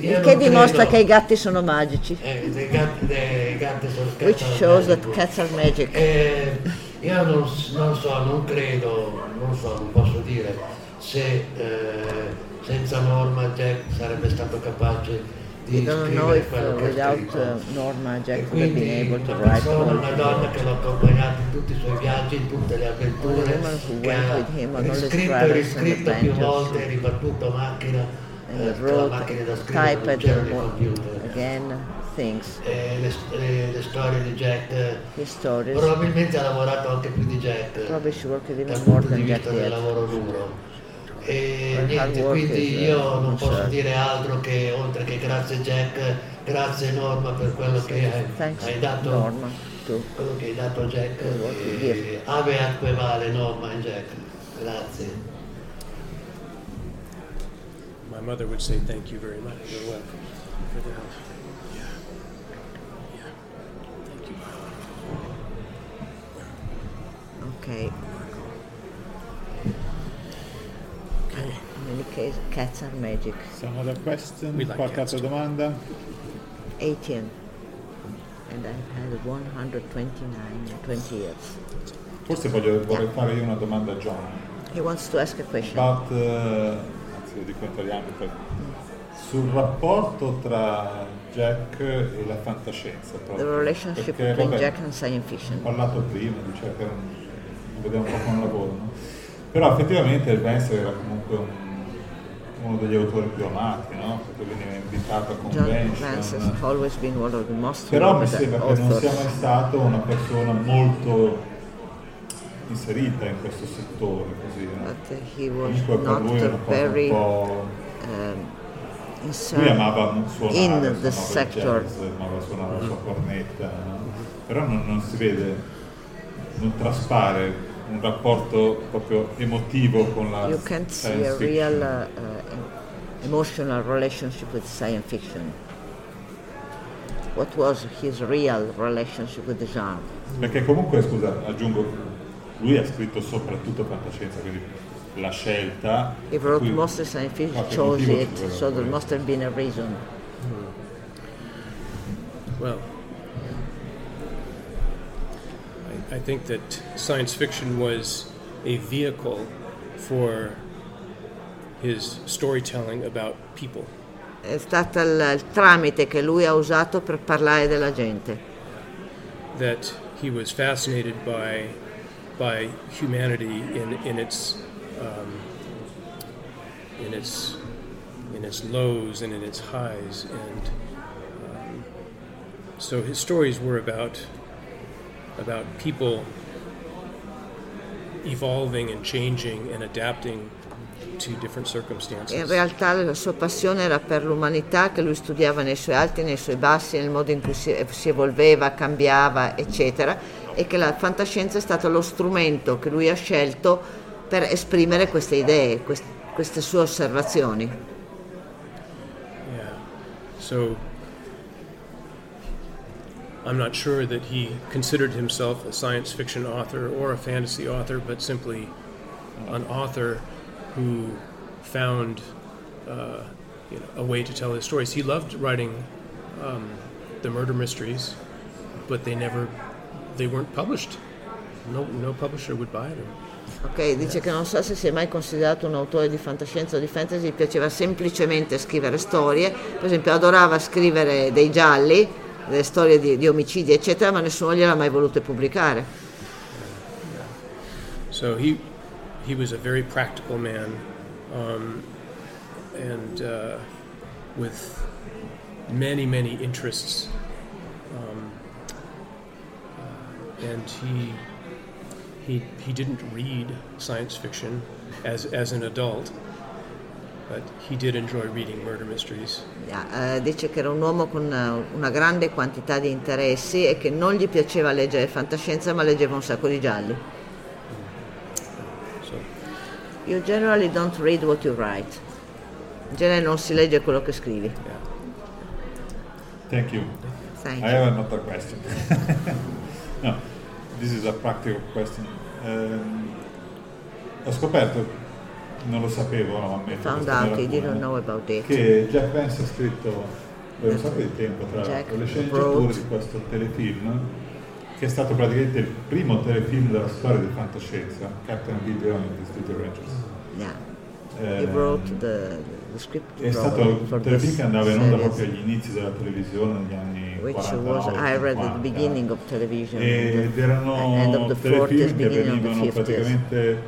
B: il che dimostra che i gatti sono magici.
C: Eh, dei gatti, dei gatti sono
B: Which shows that cats are magic.
C: Eh, io non, non, so, non credo, non so, non posso dire se eh, senza Norma Jack sarebbe stato capace di
B: know if uh, without uh, Norma Jack able to write
C: all una donna che l'ha accompagnato in tutti i suoi viaggi, in tutte le avventure, che ha riscritto e riscritto più volte, ribattuto macchina
B: and wrote, typed again things.
C: Eh, le, le, le, storie di Jack. Probabilmente ha lavorato anche più di Jack.
B: Even more than Jack
C: did. lavoro duro. E niente, quindi io non posso sure. dire altro che oltre che grazie Jack, grazie Norma per quello che hai, hai dato.
B: Norma,
C: quello che hai dato a Jack. E, ave acque vale Norma e Jack. Grazie.
D: my mother would say, Thank you very much. You're welcome for the help. Yeah. Yeah. Thank you.
B: Okay. Okay. In any case, cats are magic.
A: Some other question? like Qualche altra domanda?
B: 18. And I've had 129 in 20 years.
A: Forse voglio, vorrei fare io una domanda a John.
B: He wants to ask a question.
A: About uh, lo dico in italiano, sul rapporto tra Jack e la fantascienza.
B: Proprio. The relationship Perché, between vabbè, Jack and science fiction.
A: Ho parlato prima, dice che non vediamo un po' con lavoro, no? Però effettivamente il Vance era comunque un, uno degli autori più amati, no? Perché veniva invitato a convention. Però mi sembra che non sia mai stato una persona molto inserita in questo settore così,
B: But he was not very um,
A: lui amava suonare,
B: in the sector.
A: Jazz, amava suonare la sua cornetta, però non, non, si vede, non traspare un rapporto proprio emotivo con la
B: You can't see a real uh, emotional relationship with science fiction. What was his real relationship with the genre?
A: Perché comunque, scusa, aggiungo, lui ha scritto soprattutto fantascienza, quindi la scelta.
B: He wrote most of science fiction, chose it, so there must have been a reason.
D: Well, I, I think that science fiction was a vehicle for his storytelling about people.
B: è stato il, il tramite che lui ha usato per parlare della gente.
D: That he was fascinated by, by humanity in, in its um, in its in its lows and in its highs, and um, so his stories were about about people evolving and changing and adapting to different circumstances.
B: In realtà la sua passione era per l'umanità che lui studiava nei suoi alti nei suoi bassi, nel modo in cui si, si evolveva, cambiava, eccetera, e che la fantascienza è stato lo strumento che lui ha scelto per esprimere queste idee, queste, queste sue osservazioni.
D: Yeah. So I'm not sure that he considered himself a science fiction author or a fantasy author, but simply an author who found uh, you know, a way to tell his stories. He loved writing um, the murder mysteries, but they never, they weren't published. No, no publisher would buy them.
B: Ok, dice che non so se si è mai considerato un autore di fantascienza o di fantasy, gli piaceva semplicemente scrivere storie, per esempio adorava scrivere dei gialli, delle storie di, di omicidi, eccetera, ma nessuno gliel'ha mai volute pubblicare.
D: So he, he was a very practical man, um, and uh, with many, many interests. Um, uh, and he, he, he didn't read science fiction as, as an adult, but he did enjoy reading murder mysteries.
B: Yeah, uh, dice che era un uomo con una, una, grande quantità di interessi e che non gli piaceva leggere fantascienza, ma leggeva un sacco di gialli. You generally don't read what you write. In genere non si legge quello che scrivi. Yeah.
A: Thank you.
B: Thank
A: I
B: you.
A: have another question. <laughs> no, this is a practical question. Um, ho scoperto non lo sapevo, no, ammetto.
B: Found out he didn't know about it.
A: Che Jack Vance ha scritto per un sacco di tempo, tra l'altro, le sceneggiature di questo telefilm, che è stato praticamente il primo telefilm della storia di fantascienza, Captain Gideon e the Street Rangers.
B: Yeah. Eh, He wrote the, the script
A: è stato un telefilm che andava in onda proprio agli inizi della televisione negli anni
B: which
A: 49,
B: was I read
A: 50,
B: at the beginning of television
A: ed erano telefilm
B: 40s,
A: che venivano
B: 50s.
A: praticamente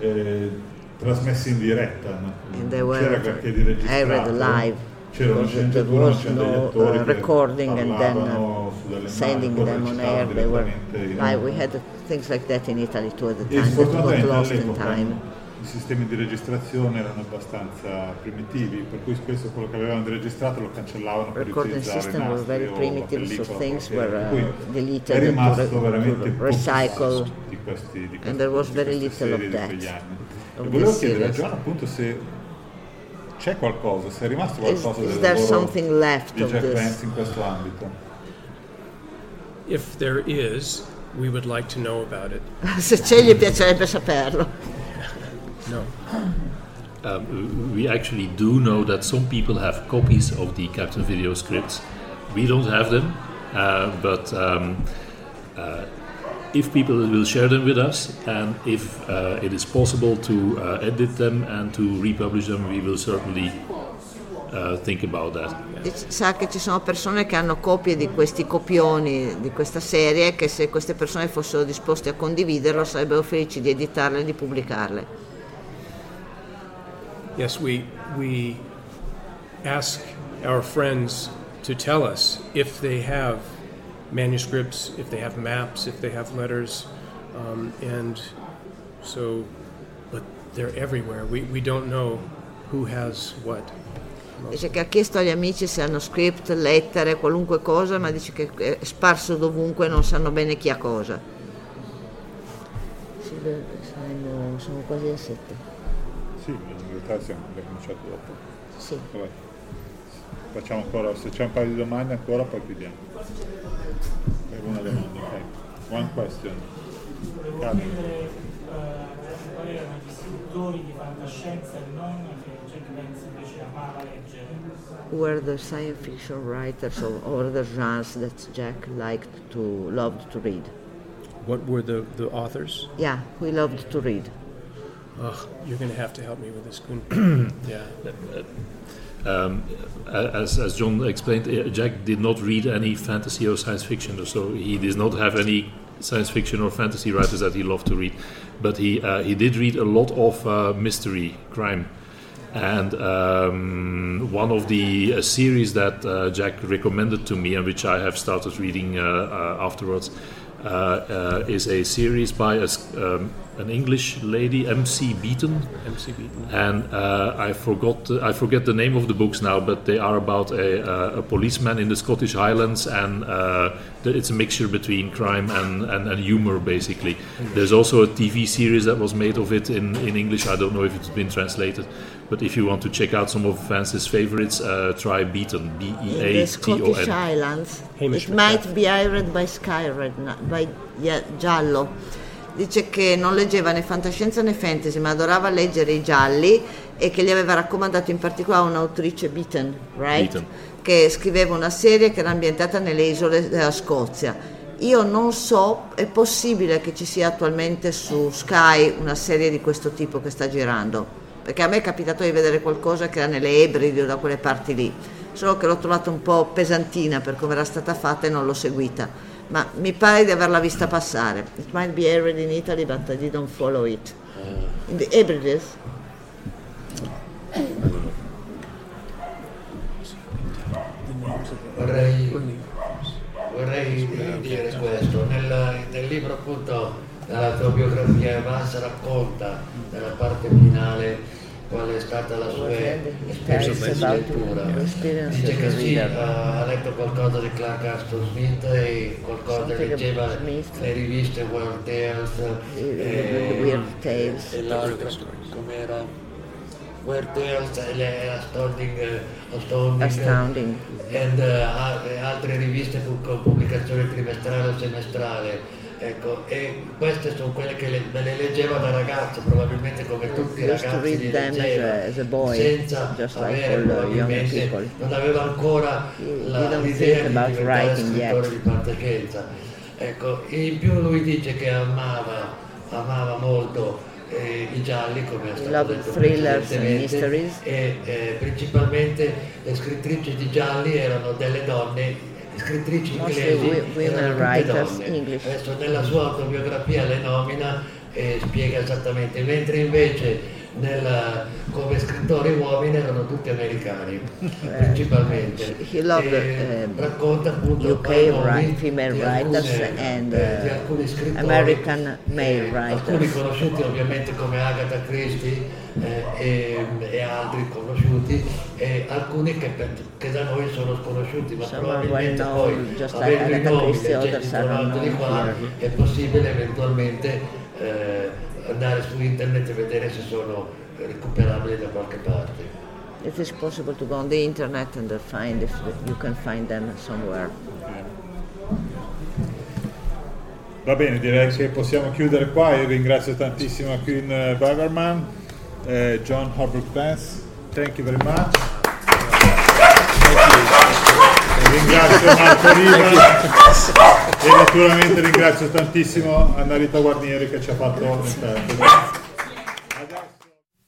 A: eh, trasmessi in diretta no? C'era qualche di registrato
B: I read live
A: c'era una sceneggiatura
B: was
A: c'erano degli
B: no
A: attori
B: uh,
A: che
B: recording and then
A: parlavano
B: sending them on air. They were
A: onda.
B: we had things like that in Italy too at the time that got lost in time.
A: i sistemi di registrazione erano abbastanza primitivi, per cui spesso quello che avevano registrato lo cancellavano per
B: Recording
A: utilizzare
B: system were
A: nastri
B: very primitive, so things were uh,
A: è
B: deleted
A: rimasto
B: to, re-
A: veramente
B: recycle.
A: di questi, di
B: and there was very little of that,
A: E volevo chiedere a. John appunto se c'è qualcosa, se è rimasto
B: Is,
A: qualcosa
B: is
A: del
B: there
A: lavoro di Jack? Vance in questo ambito.
D: If there is, we would like to know about it. <laughs>
B: Se c'è gli piacerebbe saperlo.
D: No.
E: Um, we actually do know that some people have copies of the Captain Video scripts. We don't have them, uh, but um, uh, if people will share them with us and if uh, it is possible to uh, edit them and to republish them, we will certainly uh, think about that.
B: Dic- Sa che ci sono persone che hanno copie di questi copioni di questa serie che se queste persone fossero disposte a condividerlo sarebbero felici di editarle e di pubblicarle.
D: Yes, we, we ask our friends to tell us if they have manuscripts, if they have maps, if they have letters, um, and so, but they're everywhere. We, we don't know who has what.
B: Dice che ha chiesto agli amici se hanno script, lettere, qualunque cosa, ma dice che è sparso dovunque e non sanno bene chi ha cosa. Sì, saremo- sono quasi a sette.
A: Sì, in realtà siamo abbiamo cominciato dopo.
B: Sì.
A: Vabbè. Facciamo ancora, se c'è un paio di domande ancora poi chiudiamo. Per una domanda, ok. One question.
G: Chiedere eh, di fantascienza e non
B: were the science fiction writers of all the genres that Jack liked to, loved to read?
D: What were the, the authors?
B: Yeah, we loved to read.
D: Ugh, you're going to have to help me with this, Kun. <clears throat> yeah.
E: um, as, as John explained, uh, Jack did not read any fantasy or science fiction, so he does not have any science fiction or fantasy writers that he loved to read. But he uh, he did read a lot of uh, mystery, crime, and um, one of the uh, series that uh, Jack recommended to me and which I have started reading uh, afterwards is a series by a, um, an English lady, M.C. Beaton.
D: M.C. Beaton.
E: And uh, I forgot I forget the name of the books now, but they are about a, uh, a policeman in the Scottish Highlands, and uh, it's a mixture between crime and, and, and humor, basically. There's also a TV series that was made of it in, in English. I don't know if it's been translated, but if you want to check out some of Vance's favorites, uh, try Beaton, B-E-A-T-O-N.
B: The Scottish Highlands. Hamish it might be I read by Sky, read by yeah, Giallo. dice che non leggeva né fantascienza né fantasy, ma adorava leggere i gialli e che gli aveva raccomandato in particolare un'autrice Beaton, right? Beaton. che scriveva una serie che era ambientata nelle isole della Scozia. Io non so, è possibile che ci sia attualmente su Sky una serie di questo tipo che sta girando, perché a me è capitato di vedere qualcosa che era nelle Ebridi o da quelle parti lì, solo che l'ho trovata un po' pesantina per come era stata fatta e non l'ho seguita ma mi pare di averla vista passare. It might be aired in Italy, but I didn't follow it. Uh, in the Hebrides?
C: Vorrei, vorrei dire questo, nel, nel libro appunto della tua biografia Evans racconta nella parte finale qual è stata la sua esperienza di lettura. Dice che sì, ha letto qualcosa di Clark Aston Smith e qualcosa leggeva le riviste World Tales e,
B: Weird Tales.
C: e l'altra com'era? Weird Tales e Astounding,
B: Astounding, Astounding.
C: and uh, altre riviste con pubblicazione trimestrale o semestrale Ecco, e queste sono quelle che le, me le leggevo da ragazzo, probabilmente come tutti i ragazzi li leggeva, boy, senza avere probabilmente, non aveva ancora la, l'idea di diventare scrittore di fantascienza. Ecco, in più lui dice che amava, amava molto eh, i gialli come è stato Love detto
B: thrillers e
C: eh, principalmente le scrittrici di gialli erano delle donne scrittrici inglesi women writers English. Adesso nella sua autobiografia le nomina e spiega esattamente, mentre invece nella, come scrittori uomini erano tutti americani eh, principalmente.
B: he loved,
C: e uh, racconta appunto
B: UK right, female writers alcune, and uh, American male
C: eh,
B: writers.
C: alcuni conosciuti ovviamente come Agatha Christie eh, e, e, altri conosciuti e alcuni che, che, da noi sono sconosciuti ma Some probabilmente well poi avendo i nomi di qua è possibile eventualmente eh, andare su internet e vedere se sono recuperabili da qualche parte.
B: It is possible to go on the internet and find if you can find them somewhere.
A: Va bene, direi che possiamo chiudere qua. Io ringrazio tantissimo Queen Baverman, eh, John Holbrook Vance. Thank you very much. Ringrazio Marco Riva e naturalmente ringrazio tantissimo Annalita Guarnieri che ci ha fatto l'intervento.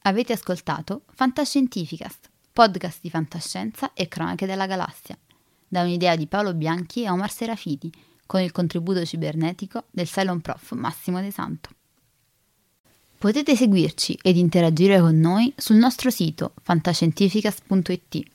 H: Avete ascoltato Fantascientificast, podcast di fantascienza e cronache della galassia, da un'idea di Paolo Bianchi e Omar Serafiti, con il contributo cibernetico del Cylon Prof Massimo De Santo. Potete seguirci ed interagire con noi sul nostro sito fantascientificast.it